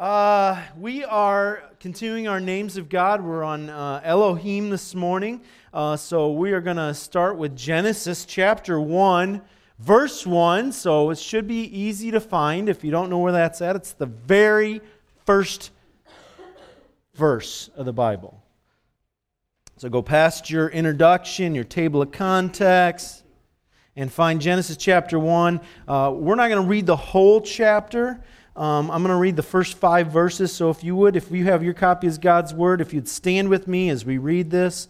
Uh, we are continuing our names of God. We're on uh, Elohim this morning. Uh, so we are going to start with Genesis chapter 1, verse 1. So it should be easy to find. If you don't know where that's at, it's the very first verse of the Bible. So go past your introduction, your table of context, and find Genesis chapter 1. Uh, we're not going to read the whole chapter. Um, I'm going to read the first five verses. So, if you would, if you have your copy of God's Word, if you'd stand with me as we read this,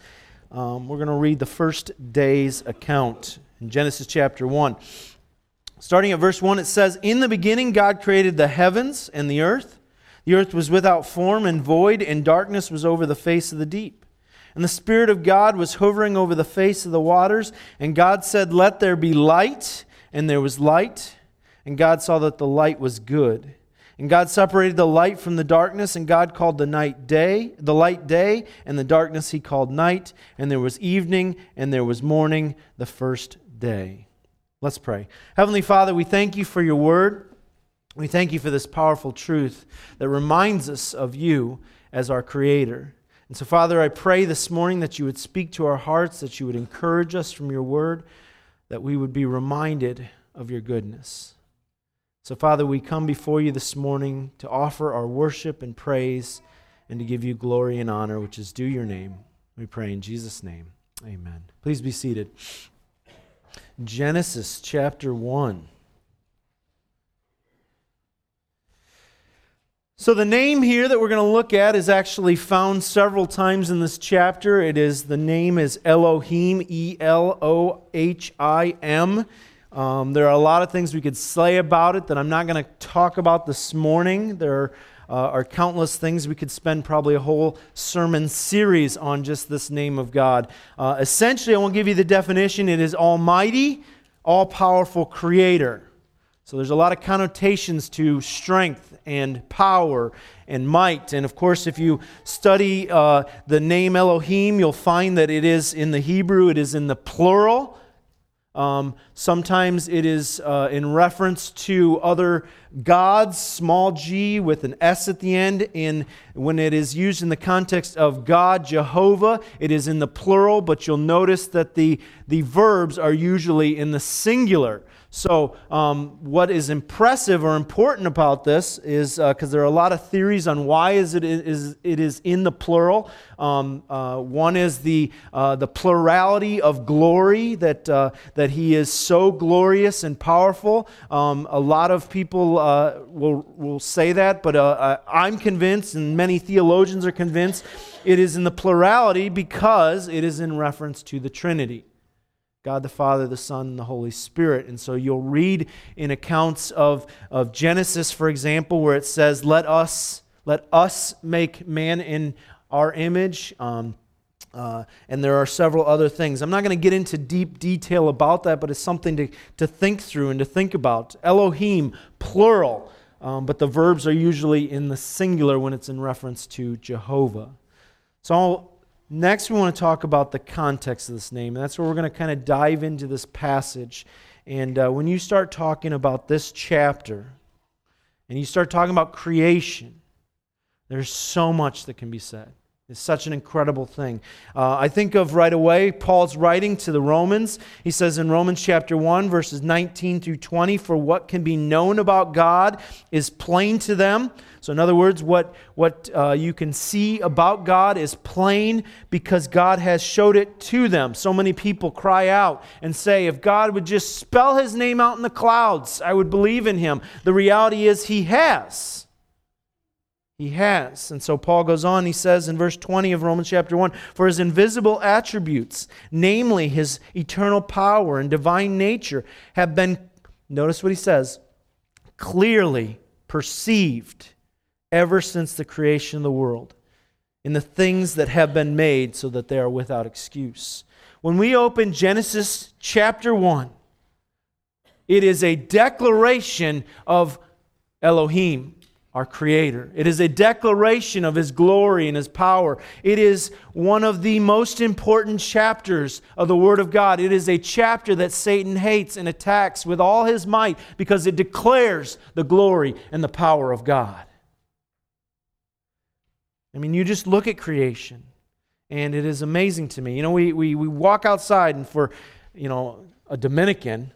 um, we're going to read the first day's account in Genesis chapter 1. Starting at verse 1, it says, In the beginning, God created the heavens and the earth. The earth was without form and void, and darkness was over the face of the deep. And the Spirit of God was hovering over the face of the waters. And God said, Let there be light. And there was light. And God saw that the light was good. And God separated the light from the darkness, and God called the night day, the light day, and the darkness he called night. And there was evening, and there was morning, the first day. Let's pray. Heavenly Father, we thank you for your word. We thank you for this powerful truth that reminds us of you as our Creator. And so, Father, I pray this morning that you would speak to our hearts, that you would encourage us from your word, that we would be reminded of your goodness. So, Father, we come before you this morning to offer our worship and praise and to give you glory and honor, which is due your name. We pray in Jesus' name. Amen. Please be seated. Genesis chapter 1. So, the name here that we're going to look at is actually found several times in this chapter. It is the name is Elohim, E L O H I M. Um, there are a lot of things we could say about it that I'm not going to talk about this morning. There uh, are countless things we could spend probably a whole sermon series on just this name of God. Uh, essentially, I won't give you the definition it is Almighty, all powerful Creator. So there's a lot of connotations to strength and power and might. And of course, if you study uh, the name Elohim, you'll find that it is in the Hebrew, it is in the plural. Um, sometimes it is uh, in reference to other gods, small g with an S at the end. In, when it is used in the context of God, Jehovah, it is in the plural, but you'll notice that the, the verbs are usually in the singular. So, um, what is impressive or important about this is because uh, there are a lot of theories on why is it is it is in the plural. Um, uh, one is the uh, the plurality of glory that uh, that He is so glorious and powerful. Um, a lot of people uh, will will say that, but uh, I'm convinced, and many theologians are convinced, it is in the plurality because it is in reference to the Trinity. God the Father, the Son, and the Holy Spirit. And so you'll read in accounts of, of Genesis, for example, where it says, Let us, let us make man in our image. Um, uh, and there are several other things. I'm not going to get into deep detail about that, but it's something to, to think through and to think about. Elohim, plural, um, but the verbs are usually in the singular when it's in reference to Jehovah. So Next, we want to talk about the context of this name, and that's where we're going to kind of dive into this passage. And uh, when you start talking about this chapter, and you start talking about creation, there's so much that can be said. It's such an incredible thing. Uh, I think of right away Paul's writing to the Romans. He says in Romans chapter 1, verses 19 through 20, For what can be known about God is plain to them. So, in other words, what, what uh, you can see about God is plain because God has showed it to them. So many people cry out and say, If God would just spell his name out in the clouds, I would believe in him. The reality is, he has. He has. And so Paul goes on, he says in verse 20 of Romans chapter 1 For his invisible attributes, namely his eternal power and divine nature, have been, notice what he says, clearly perceived ever since the creation of the world in the things that have been made so that they are without excuse. When we open Genesis chapter 1, it is a declaration of Elohim our Creator. It is a declaration of His glory and His power. It is one of the most important chapters of the Word of God. It is a chapter that Satan hates and attacks with all his might because it declares the glory and the power of God. I mean, you just look at creation, and it is amazing to me. You know, we, we, we walk outside, and for, you know, a Dominican,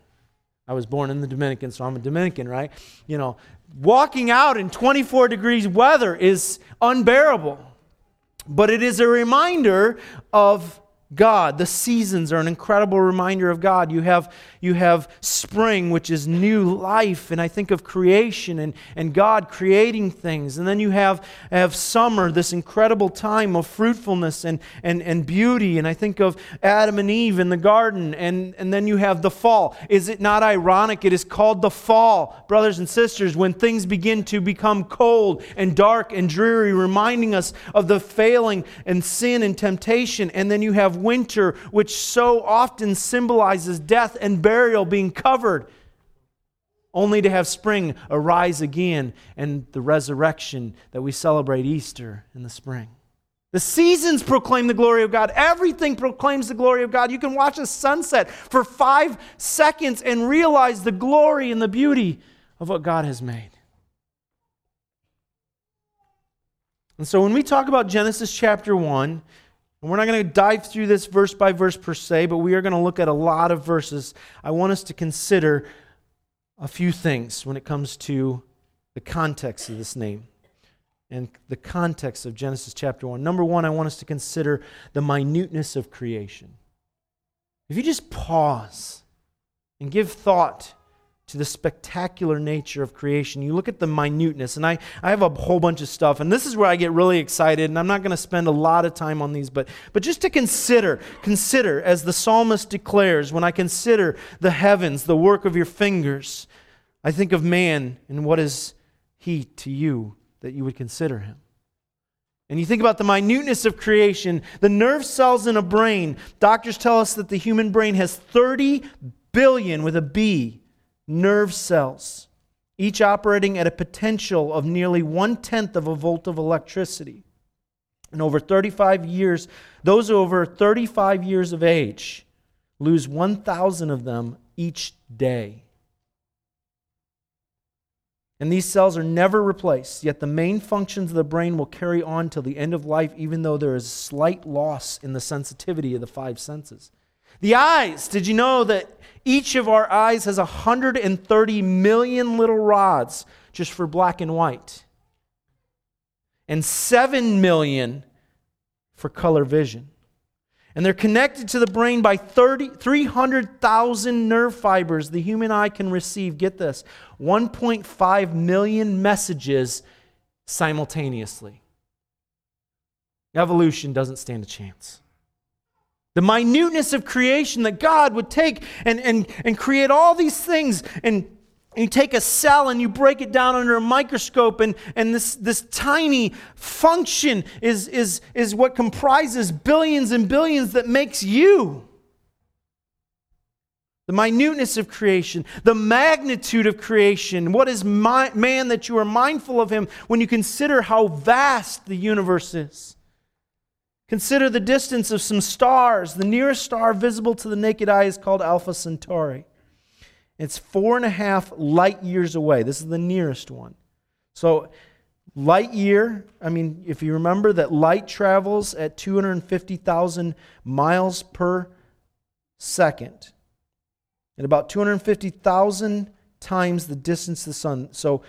I was born in the Dominican, so I'm a Dominican, right? You know, walking out in 24 degrees weather is unbearable. But it is a reminder of God. The seasons are an incredible reminder of God. You have, you have spring, which is new life, and I think of creation and, and God creating things. And then you have, have summer, this incredible time of fruitfulness and, and, and beauty. And I think of Adam and Eve in the garden. And, and then you have the fall. Is it not ironic? It is called the fall, brothers and sisters, when things begin to become cold and dark and dreary, reminding us of the failing and sin and temptation. And then you have winter, which so often symbolizes death and burial being covered, only to have spring arise again and the resurrection that we celebrate Easter in the spring. The seasons proclaim the glory of God. Everything proclaims the glory of God. You can watch a sunset for five seconds and realize the glory and the beauty of what God has made. And so when we talk about Genesis chapter 1, and we're not going to dive through this verse by verse per se, but we are going to look at a lot of verses. I want us to consider a few things when it comes to the context of this name and the context of Genesis chapter 1. Number one, I want us to consider the minuteness of creation. If you just pause and give thought to the spectacular nature of creation. You look at the minuteness, and I, I have a whole bunch of stuff, and this is where I get really excited, and I'm not going to spend a lot of time on these, but, but just to consider, consider, as the psalmist declares, when I consider the heavens, the work of your fingers, I think of man, and what is he to you that you would consider him? And you think about the minuteness of creation, the nerve cells in a brain. Doctors tell us that the human brain has 30 billion with a B nerve cells, each operating at a potential of nearly one tenth of a volt of electricity. And over 35 years, those over 35 years of age lose 1,000 of them each day. And these cells are never replaced, yet the main functions of the brain will carry on till the end of life, even though there is slight loss in the sensitivity of the five senses. The eyes, did you know that each of our eyes has 130 million little rods just for black and white, and 7 million for color vision. And they're connected to the brain by 30, 300,000 nerve fibers the human eye can receive. Get this 1.5 million messages simultaneously. Evolution doesn't stand a chance. The minuteness of creation that God would take and, and, and create all these things. And you take a cell and you break it down under a microscope, and, and this, this tiny function is, is, is what comprises billions and billions that makes you. The minuteness of creation, the magnitude of creation. What is my, man that you are mindful of him when you consider how vast the universe is? Consider the distance of some stars. The nearest star visible to the naked eye is called Alpha Centauri. It's four and a half light years away. This is the nearest one. So, light year, I mean, if you remember that light travels at 250,000 miles per second, at about 250,000 times the distance of the sun. So,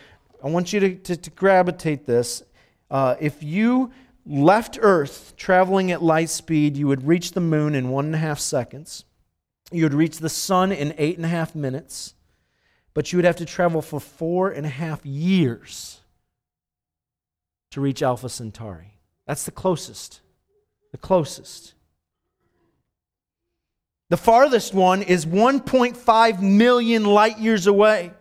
I want you to, to, to gravitate this. Uh, if you left Earth traveling at light speed, you would reach the moon in one and a half seconds. You would reach the sun in eight and a half minutes. But you would have to travel for four and a half years to reach Alpha Centauri. That's the closest. The closest. The farthest one is 1.5 million light years away.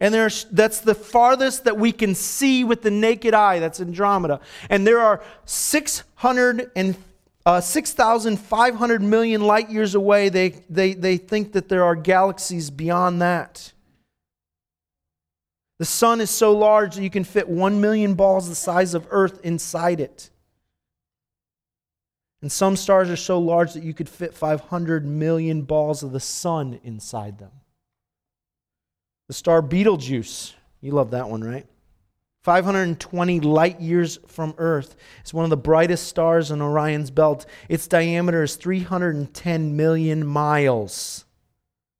And there's, that's the farthest that we can see with the naked eye. That's Andromeda. And there are 600 and, uh, 6,500 million light years away. They, they, they think that there are galaxies beyond that. The sun is so large that you can fit 1 million balls the size of Earth inside it. And some stars are so large that you could fit 500 million balls of the sun inside them. The star Betelgeuse. You love that one, right? 520 light years from Earth. It's one of the brightest stars in Orion's belt. Its diameter is 310 million miles.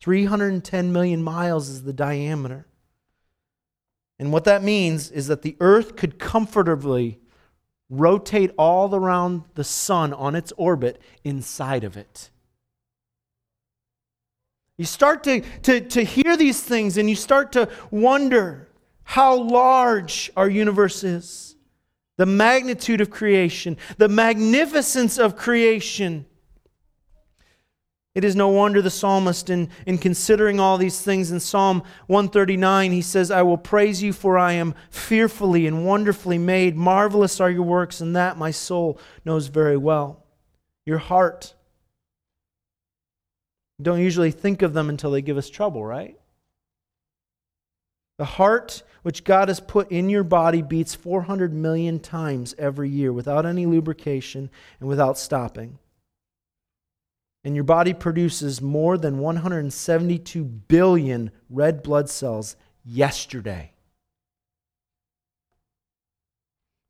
310 million miles is the diameter. And what that means is that the Earth could comfortably rotate all around the sun on its orbit inside of it. You start to, to, to hear these things and you start to wonder how large our universe is, the magnitude of creation, the magnificence of creation. It is no wonder the psalmist, in, in considering all these things in Psalm 139, he says, I will praise you, for I am fearfully and wonderfully made. Marvelous are your works, and that my soul knows very well. Your heart. Don't usually think of them until they give us trouble, right? The heart which God has put in your body beats 400 million times every year without any lubrication and without stopping and your body produces more than 172 billion red blood cells yesterday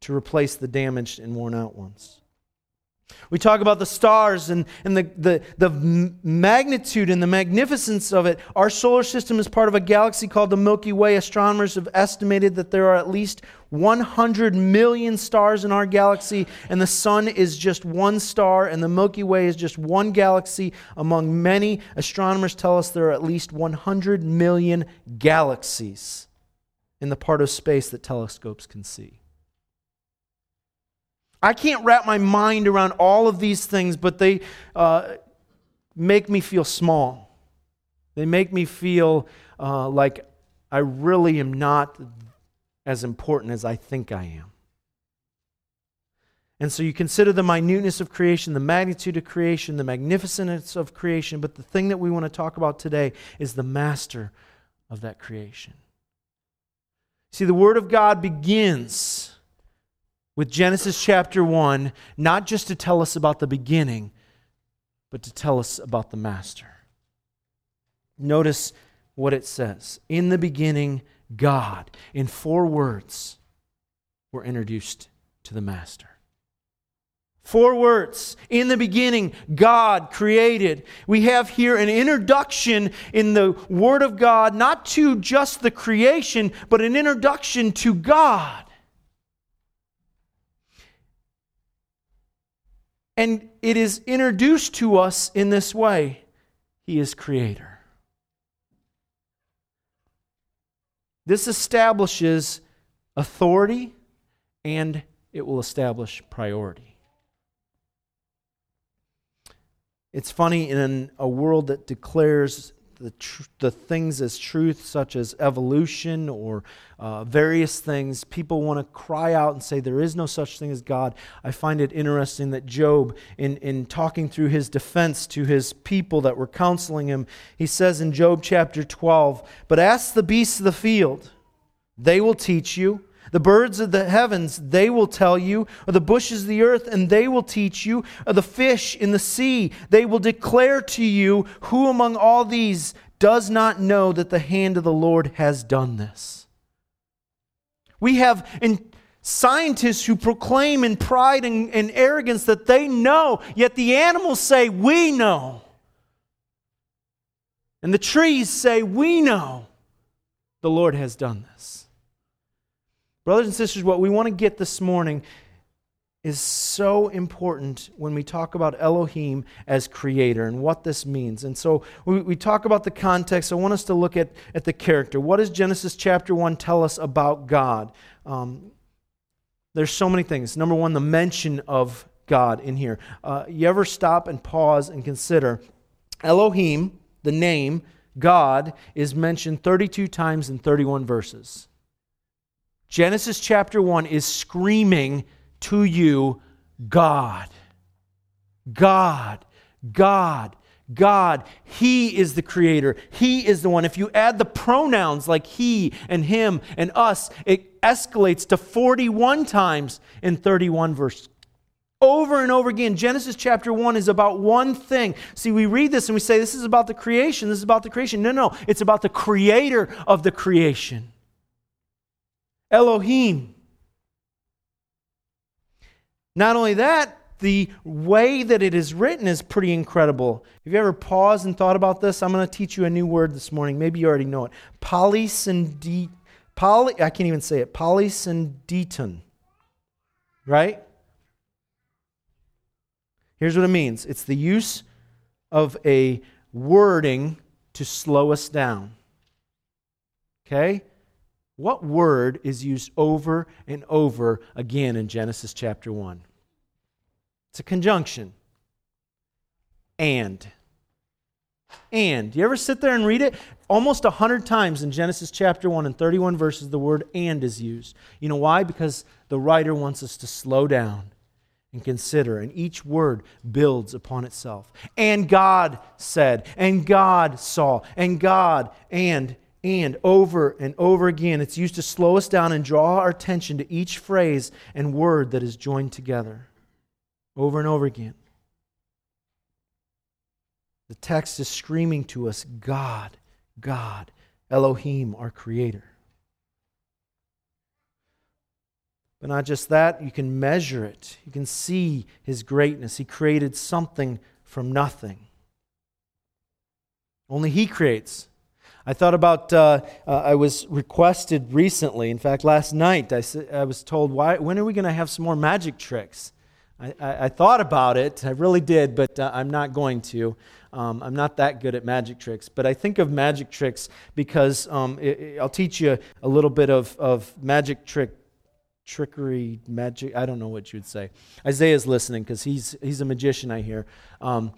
to replace the damaged and worn out ones. We talk about the stars and, and the, the, the magnitude and the magnificence of it. Our solar system is part of a galaxy called the Milky Way. Astronomers have estimated that there are at least 100 million stars in our galaxy, and the sun is just one star, and the Milky Way is just one galaxy among many. Astronomers tell us there are at least 100 million galaxies in the part of space that telescopes can see. I can't wrap my mind around all of these things, but they uh, make me feel small. They make me feel uh, like I really am not as important as I think I am. And so you consider the minuteness of creation, the magnitude of creation, the magnificence of creation, but the thing that we want to talk about today is the master of that creation. See, the Word of God begins with Genesis chapter 1, not just to tell us about the beginning, but to tell us about the master. Notice what it says. In the beginning, God, in four words, we're introduced to the master. Four words. In the beginning, God created. We have here an introduction in the Word of God, not to just the creation, but an introduction to God. And it is introduced to us in this way He is Creator. This establishes authority and it will establish priority. It's funny in a world that declares the, tr- the things as truth, such as evolution or uh, various things, people want to cry out and say, There is no such thing as God. I find it interesting that Job, in, in talking through his defense to his people that were counseling him, he says in Job chapter 12, But ask the beasts of the field, they will teach you. The birds of the heavens, they will tell you, or the bushes of the earth, and they will teach you, or the fish in the sea, they will declare to you, who among all these does not know that the hand of the Lord has done this? We have scientists who proclaim in pride and, and arrogance that they know, yet the animals say, We know. And the trees say, We know the Lord has done this. Brothers and sisters, what we want to get this morning is so important when we talk about Elohim as creator and what this means. And so we, talk about the context. I want us to look at, at the character. What does Genesis chapter 1 tell us about God? Um, there's so many things. Number one, the mention of God in here. Uh, you ever stop and pause and consider Elohim, the name, God, is mentioned 32 times in 31 verses. Genesis chapter 1 is screaming to you God. God. God. God. He is the creator. He is the one. If you add the pronouns like he and him and us, it escalates to 41 times in 31 verses. Over and over again, Genesis chapter 1 is about one thing. See, we read this and we say, This is about the creation. This is about the creation. No, no, it's about the creator of the creation. Elohim. Not only that, the way that it is written is pretty incredible. Have you ever paused and thought about this? I'm going to teach you a new word this morning. Maybe you already know it. Polysyndeton. Poly, I can't even say it. Polysyndeton. Right? Here's what it means it's the use of a wording to slow us down. Okay? What word is used over and over again in Genesis chapter 1? It's a conjunction. And. And. You ever sit there and read it? Almost a hundred times in Genesis chapter 1 and 31 verses, the word and is used. You know why? Because the writer wants us to slow down and consider, and each word builds upon itself. And God said, and God saw, and God, and, and, over and over again. It's used to slow us down and draw our attention to each phrase and word that is joined together over and over again. The text is screaming to us God, God, Elohim, our Creator. But not just that, you can measure it. You can see His greatness. He created something from nothing. Only He creates. I thought about, uh, uh, I was requested recently, in fact, last night, I, I was told, why, when are we going to have some more magic tricks? I, I, I, thought about it, I really did, but uh, I'm not going to. Um, I'm not that good at magic tricks, but I think of magic tricks because um, it, it, I'll teach you a little bit of, of magic trick, trickery, magic. I don't know what you'd say. Isaiah's listening because he's, he's a magician, I hear. Um,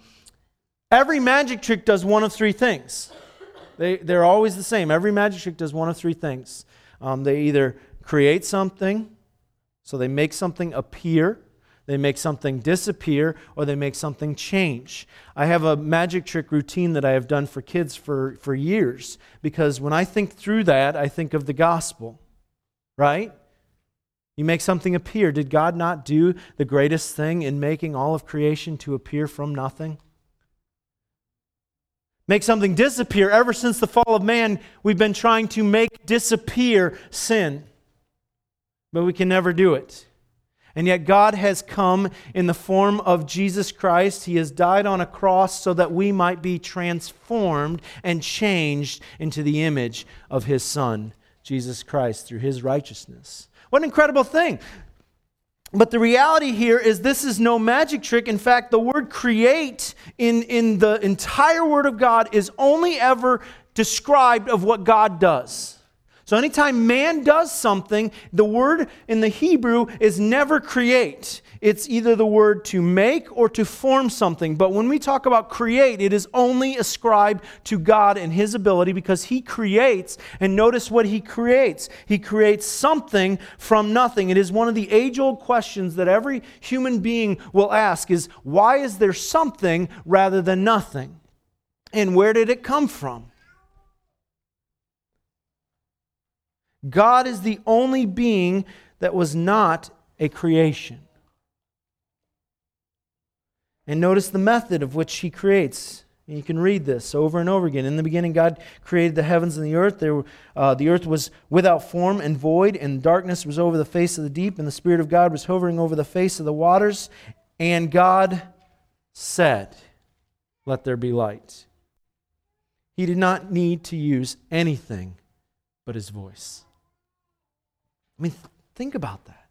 every magic trick does one of three things. They, they're always the same. Every magic trick does one of three things. Um, they either create something, so they make something appear they make something disappear or they make something change. I have a magic trick routine that I have done for kids for, for years because when I think through that, I think of the gospel, right? You make something appear. Did God not do the greatest thing in making all of creation to appear from nothing? Make something disappear. Ever since the fall of man, we've been trying to make disappear sin, but we can never do it. And yet, God has come in the form of Jesus Christ. He has died on a cross so that we might be transformed and changed into the image of His Son, Jesus Christ, through His righteousness. What an incredible thing! But the reality here is this is no magic trick. In fact, the word create in, in the entire Word of God is only ever described of what God does. So, anytime man does something, the word in the Hebrew is never create. It's either the word to make or to form something. But when we talk about create, it is only ascribed to God and His ability because He creates. And notice what He creates He creates something from nothing. It is one of the age old questions that every human being will ask is why is there something rather than nothing? And where did it come from? God is the only being that was not a creation. And notice the method of which he creates. You can read this over and over again. In the beginning, God created the heavens and the earth. There, uh, the earth was without form and void, and darkness was over the face of the deep, and the Spirit of God was hovering over the face of the waters. And God said, Let there be light. He did not need to use anything but his voice. I mean, think about that.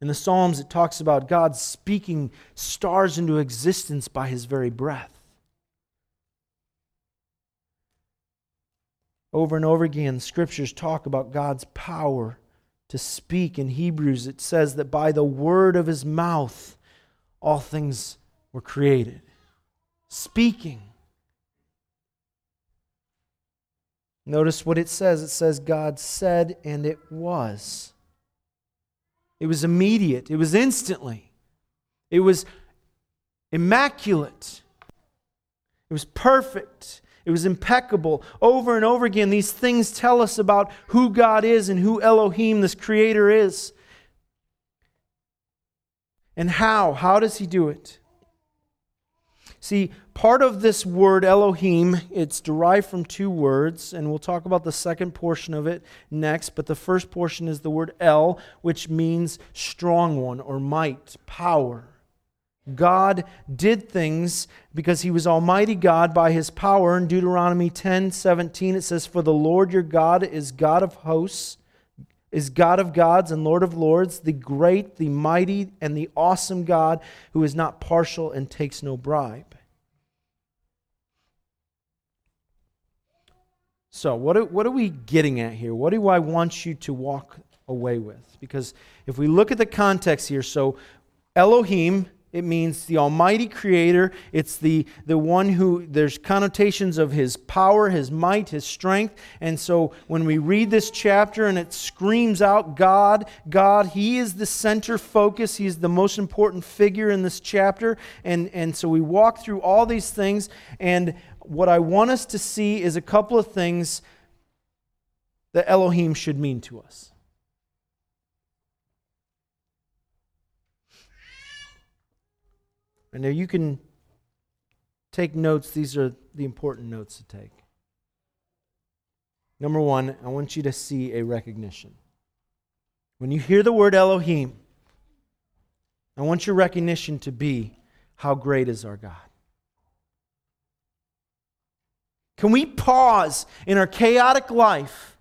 In the Psalms, it talks about God speaking stars into existence by his very breath. Over and over again, scriptures talk about God's power to speak. In Hebrews, it says that by the word of his mouth, all things were created. Speaking. Notice what it says. It says, God said, and it was. It was immediate, it was instantly, it was immaculate, it was perfect. It was impeccable. Over and over again, these things tell us about who God is and who Elohim, this creator, is. And how? How does he do it? See, part of this word Elohim, it's derived from two words, and we'll talk about the second portion of it next, but the first portion is the word El, which means strong one or might, power. God did things because he was Almighty God by his power. In Deuteronomy 10 17, it says, For the Lord your God is God of hosts, is God of gods and Lord of lords, the great, the mighty, and the awesome God who is not partial and takes no bribe. So, what are, what are we getting at here? What do I want you to walk away with? Because if we look at the context here, so Elohim, it means the Almighty Creator. It's the, the one who, there's connotations of His power, His might, His strength. And so when we read this chapter and it screams out God, God, He is the center focus. He's the most important figure in this chapter. And, and so we walk through all these things. And what I want us to see is a couple of things that Elohim should mean to us. And now you can take notes. These are the important notes to take. Number one, I want you to see a recognition. When you hear the word Elohim, I want your recognition to be how great is our God. Can we pause in our chaotic life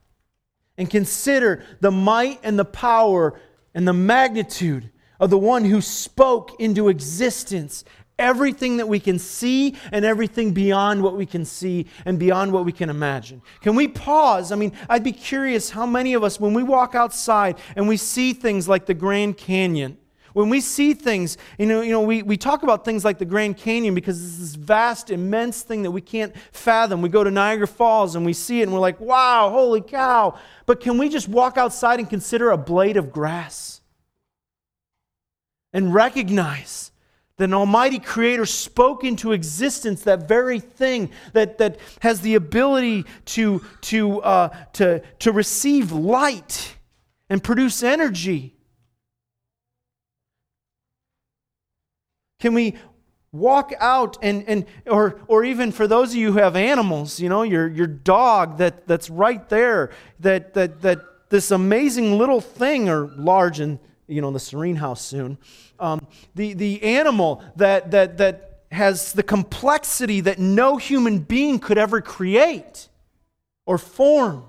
and consider the might and the power and the magnitude of the one who spoke into existence everything that we can see and everything beyond what we can see and beyond what we can imagine. Can we pause? I mean, I'd be curious how many of us, when we walk outside and we see things like the Grand Canyon, when we see things, you know, you know we, we talk about things like the Grand Canyon because it's this vast, immense thing that we can't fathom. We go to Niagara Falls and we see it and we're like, wow, holy cow. But can we just walk outside and consider a blade of grass and recognize that an almighty creator spoke into existence that very thing that, that has the ability to, to, uh, to, to receive light and produce energy? Can we walk out and, and or, or even for those of you who have animals, you know, your, your dog that, that's right there, that, that, that this amazing little thing, or large in, you know, the serene house soon, um, the, the animal that, that, that has the complexity that no human being could ever create or form.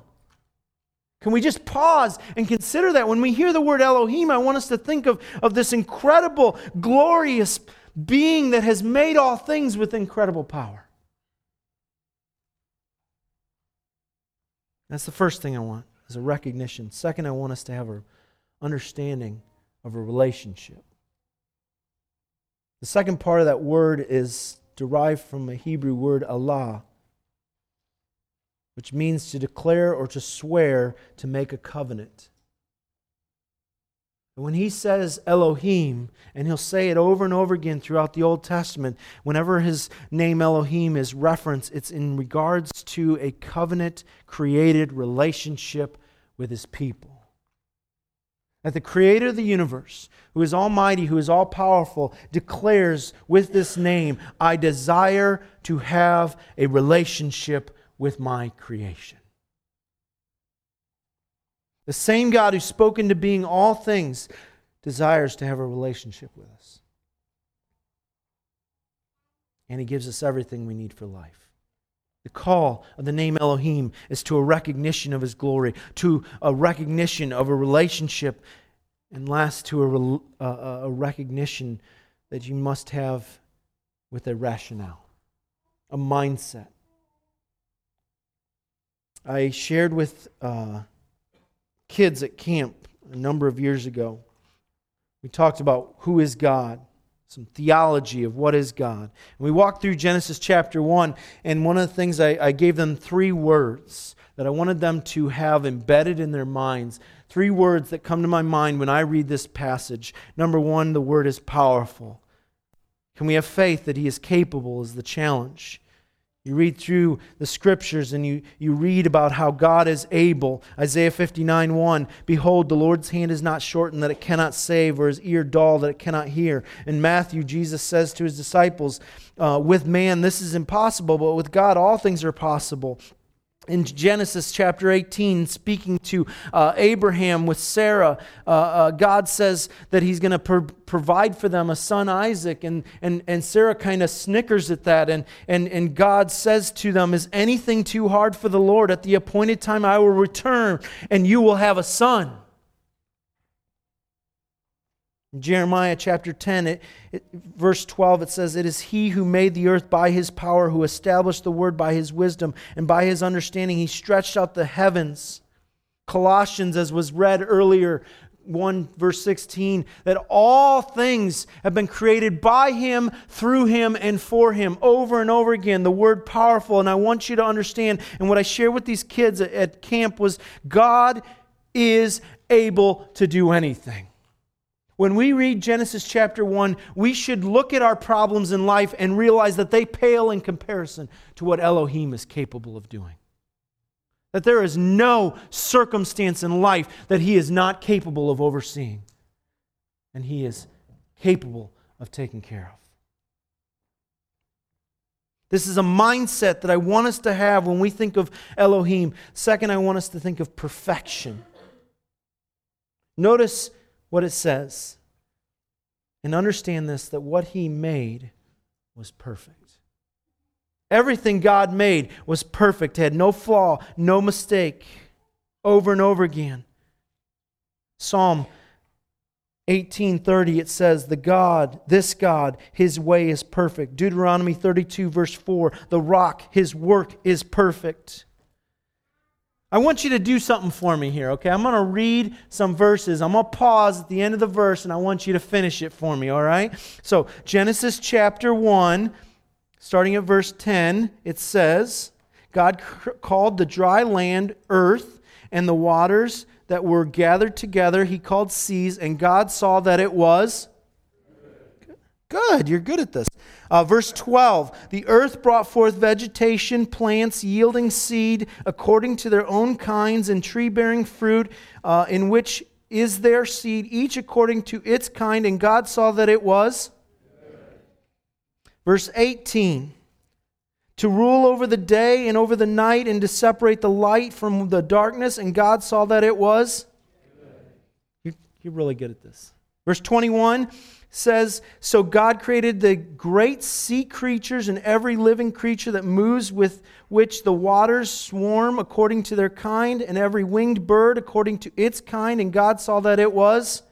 Can we just pause and consider that? When we hear the word Elohim, I want us to think of, of this incredible, glorious being that has made all things with incredible power. That's the first thing I want is a recognition. Second, I want us to have an understanding of a relationship. The second part of that word is derived from a Hebrew word Allah, which means to declare or to swear to make a covenant. When he says Elohim, and he'll say it over and over again throughout the Old Testament, whenever his name Elohim is referenced, it's in regards to a covenant created relationship with his people. That the creator of the universe, who is almighty, who is all powerful, declares with this name, I desire to have a relationship with my creation. The same God who spoke into being all things desires to have a relationship with us. And He gives us everything we need for life. The call of the name Elohim is to a recognition of His glory, to a recognition of a relationship, and last, to a, a, a recognition that you must have with a rationale, a mindset. I shared with uh, kids at camp a number of years ago. We talked about who is God, some theology of what is God. And we walked through Genesis chapter 1, and one of the things I, I gave them three words that I wanted them to have embedded in their minds. Three words that come to my mind when I read this passage. Number one, the word is powerful. Can we have faith that He is capable, is the challenge. You read through the scriptures and you, you read about how God is able. Isaiah 59 1 Behold, the Lord's hand is not shortened that it cannot save, or his ear dull that it cannot hear. In Matthew, Jesus says to his disciples, uh, With man this is impossible, but with God all things are possible in Genesis chapter 18, speaking to uh, Abraham with Sarah, uh, uh, God says that he's going to pro- provide for them a son, Isaac. And, and, and Sarah kind of snickers at that. And, and, and God says to them, Is anything too hard for the Lord? At the appointed time, I will return and you will have a son. In Jeremiah chapter 10, it, it, verse 12, it says, It is he who made the earth by his power, who established the word by his wisdom, and by his understanding he stretched out the heavens. Colossians, as was read earlier, 1 verse 16, that all things have been created by him, through him, and for him. Over and over again, the word powerful. And I want you to understand, and what I shared with these kids at, at camp was God is able to do anything. When we read Genesis chapter 1, we should look at our problems in life and realize that they pale in comparison to what Elohim is capable of doing. That there is no circumstance in life that he is not capable of overseeing. And he is capable of taking care of. This is a mindset that I want us to have when we think of Elohim. Second, I want us to think of perfection. Notice what it says. And understand this that what he made was perfect. Everything God made was perfect, had no flaw, no mistake, over and over again. Psalm 18:30 it says the God this God his way is perfect Deuteronomy 32 verse 4 the rock his work is perfect I want you to do something for me here, okay? I'm going to read some verses. I'm going to pause at the end of the verse and I want you to finish it for me, all right? So, Genesis chapter 1, starting at verse 10, it says, God called the dry land earth, and the waters that were gathered together he called seas, and God saw that it was good. You're good at this. Uh, verse 12 The earth brought forth vegetation, plants yielding seed according to their own kinds, and tree bearing fruit, uh, in which is their seed, each according to its kind. And God saw that it was. Verse 18 To rule over the day and over the night, and to separate the light from the darkness. And God saw that it was. You're, you're really good at this. Verse 21 says, So God created the great sea creatures and every living creature that moves with which the waters swarm according to their kind, and every winged bird according to its kind. And God saw that it was.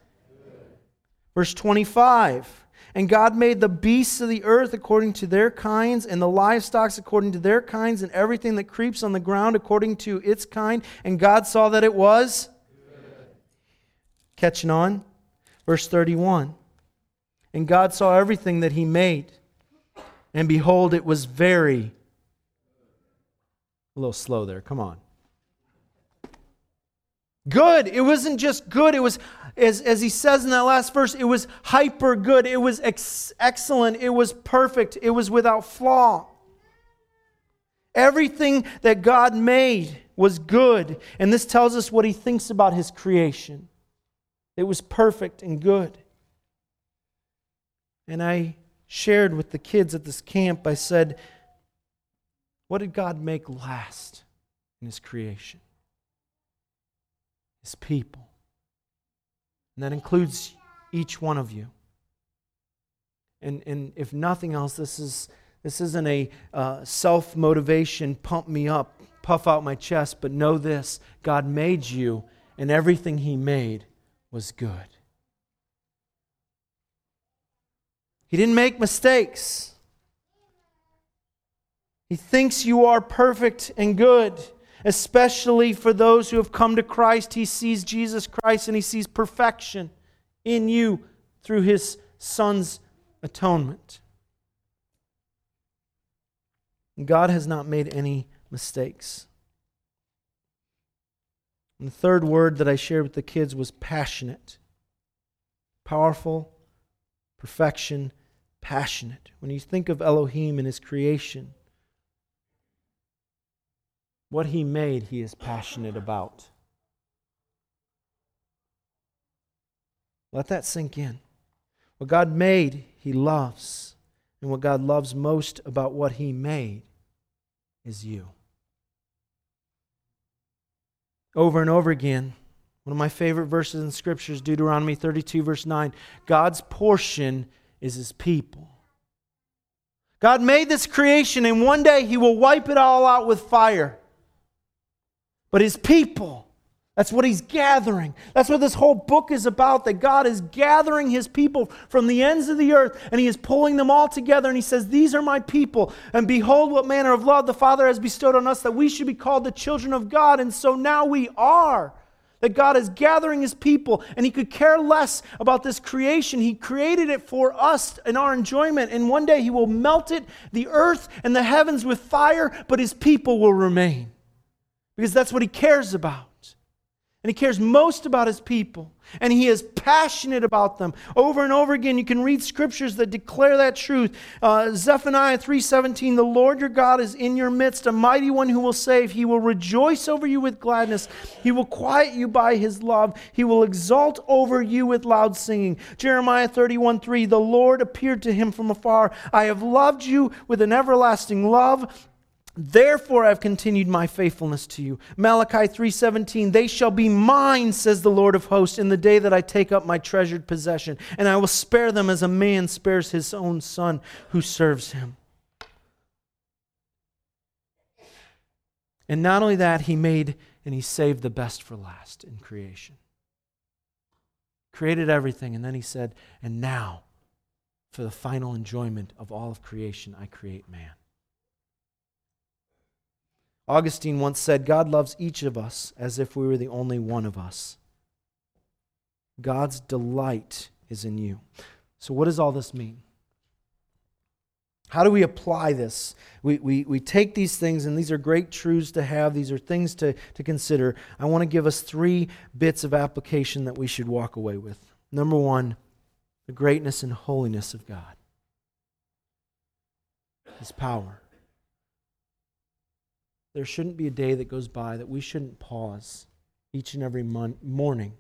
Verse 25. And God made the beasts of the earth according to their kinds, and the livestock according to their kinds, and everything that creeps on the ground according to its kind. And God saw that it was. Catching on? Verse 31. And God saw everything that he made. And behold, it was very. A little slow there, come on. Good. It wasn't just good, it was, as, as he says in that last verse, it was hyper good. It was ex- excellent. It was perfect. It was without flaw. Everything that God made was good. And this tells us what he thinks about his creation. It was perfect and good. And I shared with the kids at this camp, I said, What did God make last in His creation? His people. And that includes each one of you. And, and if nothing else, this, is, this isn't a uh, self motivation, pump me up, puff out my chest, but know this God made you, and everything He made was good. He didn't make mistakes. He thinks you are perfect and good, especially for those who have come to Christ. He sees Jesus Christ and he sees perfection in you through his Son's atonement. God has not made any mistakes. And the third word that I shared with the kids was passionate, powerful, perfection, passionate. When you think of Elohim and his creation, What he made, he is passionate about. Let that sink in. What God made, he loves. And what God loves most about what he made is you. Over and over again, one of my favorite verses in scriptures, Deuteronomy 32, verse 9 God's portion is his people. God made this creation, and one day he will wipe it all out with fire. But his people, that's what he's gathering. That's what this whole book is about that God is gathering his people from the ends of the earth and he is pulling them all together. And he says, These are my people. And behold, what manner of love the Father has bestowed on us that we should be called the children of God. And so now we are. That God is gathering his people and he could care less about this creation. He created it for us and our enjoyment. And one day he will melt it, the earth and the heavens with fire, but his people will remain because that's what he cares about. And he cares most about his people. And he is passionate about them. Over and over again, you can read scriptures that declare that truth. Uh, Zephaniah 3.17, The Lord your God is in your midst, a mighty one who will save. He will rejoice over you with gladness. He will quiet you by his love. He will exult over you with loud singing. Jeremiah 31.3, The Lord appeared to him from afar. I have loved you with an everlasting love. Therefore I've continued my faithfulness to you. Malachi 3:17 They shall be mine says the Lord of hosts in the day that I take up my treasured possession and I will spare them as a man spares his own son who serves him. And not only that he made and he saved the best for last in creation. Created everything and then he said and now for the final enjoyment of all of creation I create man. Augustine once said, God loves each of us as if we were the only one of us. God's delight is in you. So, what does all this mean? How do we apply this? We, we, we take these things, and these are great truths to have, these are things to, to consider. I want to give us three bits of application that we should walk away with. Number one, the greatness and holiness of God, His power. There shouldn't be a day that goes by that we shouldn't pause each and every mon- morning,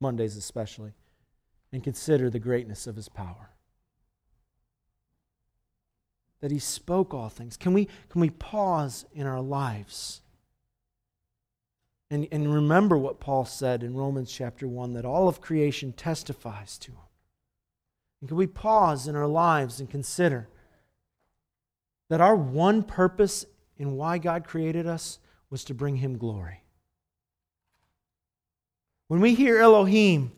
Mondays especially, and consider the greatness of his power. That he spoke all things. Can we, can we pause in our lives and, and remember what Paul said in Romans chapter 1 that all of creation testifies to him? And can we pause in our lives and consider that our one purpose in why God created us was to bring Him glory. When we hear Elohim,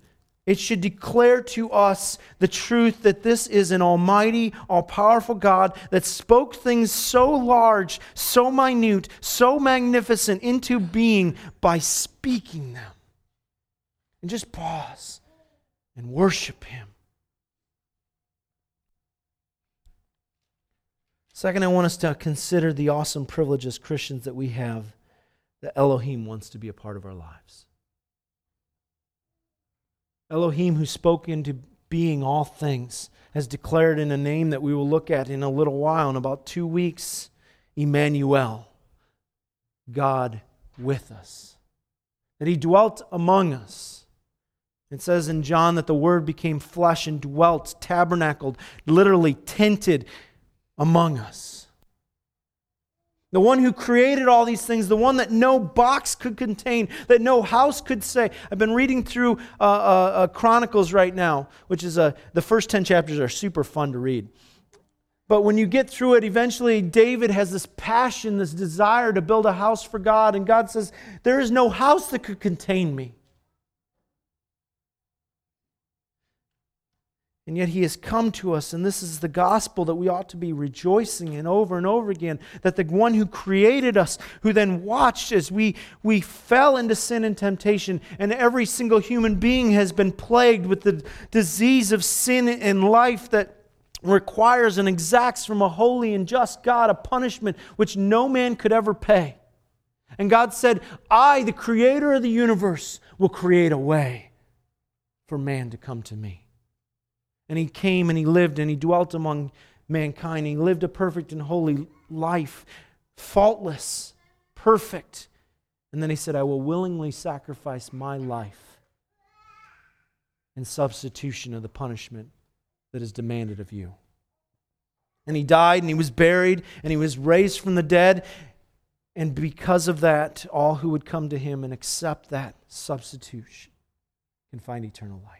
it should declare to us the truth that this is an almighty, all powerful God that spoke things so large, so minute, so magnificent into being by speaking them. And just pause and worship Him. Second, I want us to consider the awesome privilege as Christians that we have that Elohim wants to be a part of our lives. Elohim, who spoke into being all things, has declared in a name that we will look at in a little while, in about two weeks Emmanuel, God with us. That he dwelt among us. It says in John that the Word became flesh and dwelt, tabernacled, literally tented among us. The one who created all these things, the one that no box could contain, that no house could say. I've been reading through uh, uh, uh, Chronicles right now, which is uh, the first 10 chapters are super fun to read. But when you get through it, eventually David has this passion, this desire to build a house for God. And God says, There is no house that could contain me. And yet he has come to us, and this is the gospel that we ought to be rejoicing in over and over again. That the one who created us, who then watched as we, we fell into sin and temptation, and every single human being has been plagued with the disease of sin in life that requires and exacts from a holy and just God a punishment which no man could ever pay. And God said, I, the creator of the universe, will create a way for man to come to me. And he came and he lived and he dwelt among mankind. He lived a perfect and holy life, faultless, perfect. And then he said, I will willingly sacrifice my life in substitution of the punishment that is demanded of you. And he died and he was buried and he was raised from the dead. And because of that, all who would come to him and accept that substitution can find eternal life.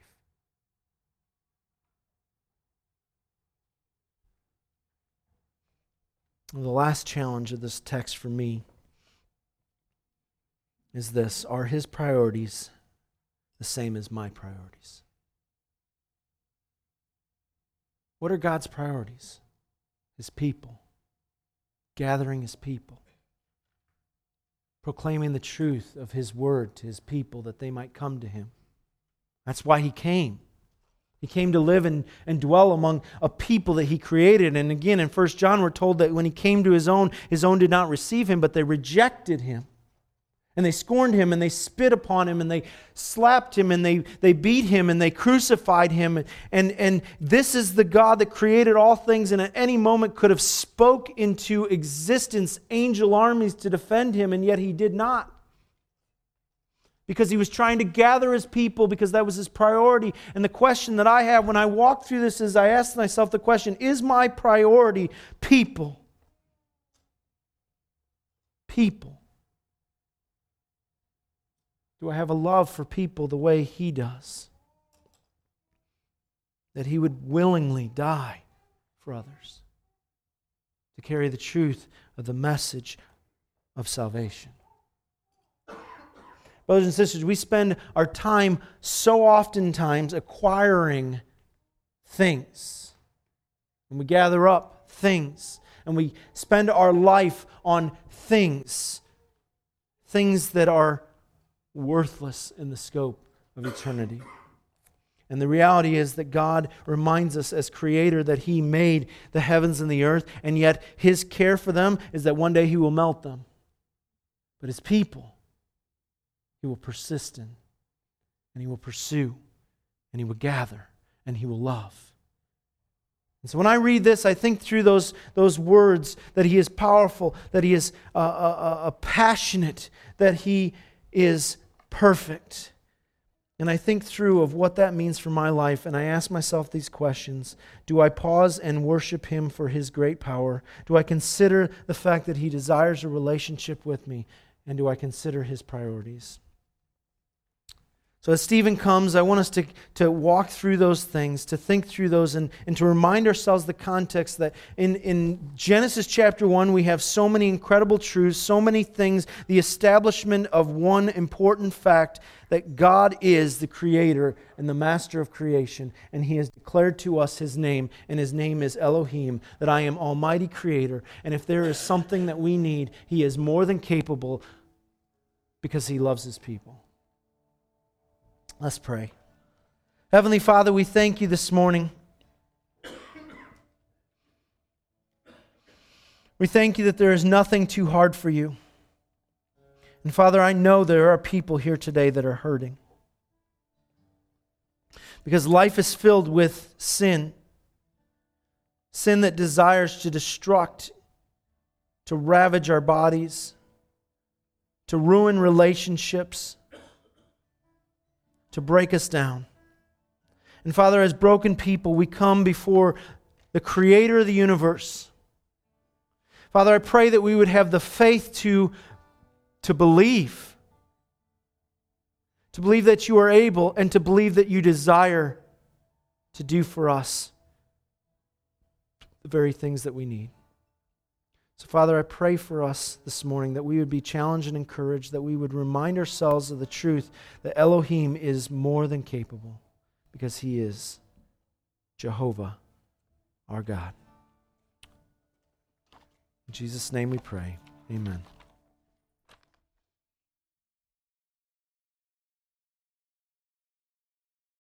The last challenge of this text for me is this Are his priorities the same as my priorities? What are God's priorities? His people, gathering his people, proclaiming the truth of his word to his people that they might come to him. That's why he came. He came to live and, and dwell among a people that he created. And again, in 1 John, we're told that when he came to his own, his own did not receive him, but they rejected him. And they scorned him and they spit upon him and they slapped him and they, they beat him and they crucified him. And, and this is the God that created all things and at any moment could have spoke into existence angel armies to defend him, and yet he did not because he was trying to gather his people because that was his priority. And the question that I have when I walk through this is I ask myself the question is my priority people? People. Do I have a love for people the way he does? That he would willingly die for others to carry the truth of the message of salvation. Brothers and sisters, we spend our time so oftentimes acquiring things. And we gather up things. And we spend our life on things. Things that are worthless in the scope of eternity. And the reality is that God reminds us as creator that He made the heavens and the earth, and yet His care for them is that one day He will melt them. But His people, he will persist in, and he will pursue, and he will gather, and he will love. And so when I read this, I think through those, those words that he is powerful, that he is uh, uh, uh, passionate, that he is perfect. And I think through of what that means for my life, and I ask myself these questions Do I pause and worship Him for His great power? Do I consider the fact that He desires a relationship with me? And do I consider His priorities? So, as Stephen comes, I want us to, to walk through those things, to think through those, and, and to remind ourselves the context that in, in Genesis chapter 1, we have so many incredible truths, so many things, the establishment of one important fact that God is the creator and the master of creation, and He has declared to us His name, and His name is Elohim, that I am Almighty Creator. And if there is something that we need, He is more than capable because He loves His people. Let's pray. Heavenly Father, we thank you this morning. We thank you that there is nothing too hard for you. And Father, I know there are people here today that are hurting. Because life is filled with sin sin that desires to destruct, to ravage our bodies, to ruin relationships to break us down. And Father, as broken people, we come before the Creator of the universe. Father, I pray that we would have the faith to, to believe, to believe that you are able, and to believe that you desire to do for us the very things that we need. So, Father, I pray for us this morning that we would be challenged and encouraged, that we would remind ourselves of the truth that Elohim is more than capable because he is Jehovah, our God. In Jesus' name we pray. Amen.